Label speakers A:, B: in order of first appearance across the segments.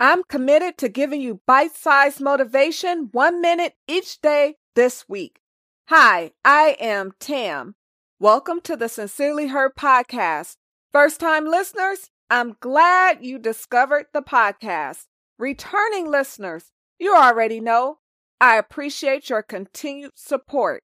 A: I'm committed to giving you bite sized motivation one minute each day this week. Hi, I am Tam. Welcome to the Sincerely Her podcast. First time listeners, I'm glad you discovered the podcast. Returning listeners, you already know I appreciate your continued support.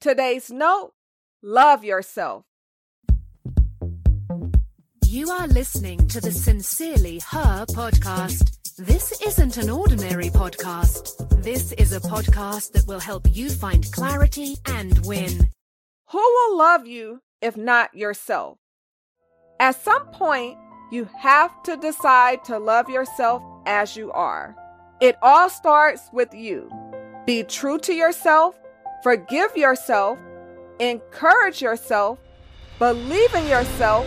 A: Today's note love yourself.
B: You are listening to the Sincerely Her podcast. This isn't an ordinary podcast. This is a podcast that will help you find clarity and win.
A: Who will love you if not yourself? At some point, you have to decide to love yourself as you are. It all starts with you. Be true to yourself, forgive yourself, encourage yourself, believe in yourself,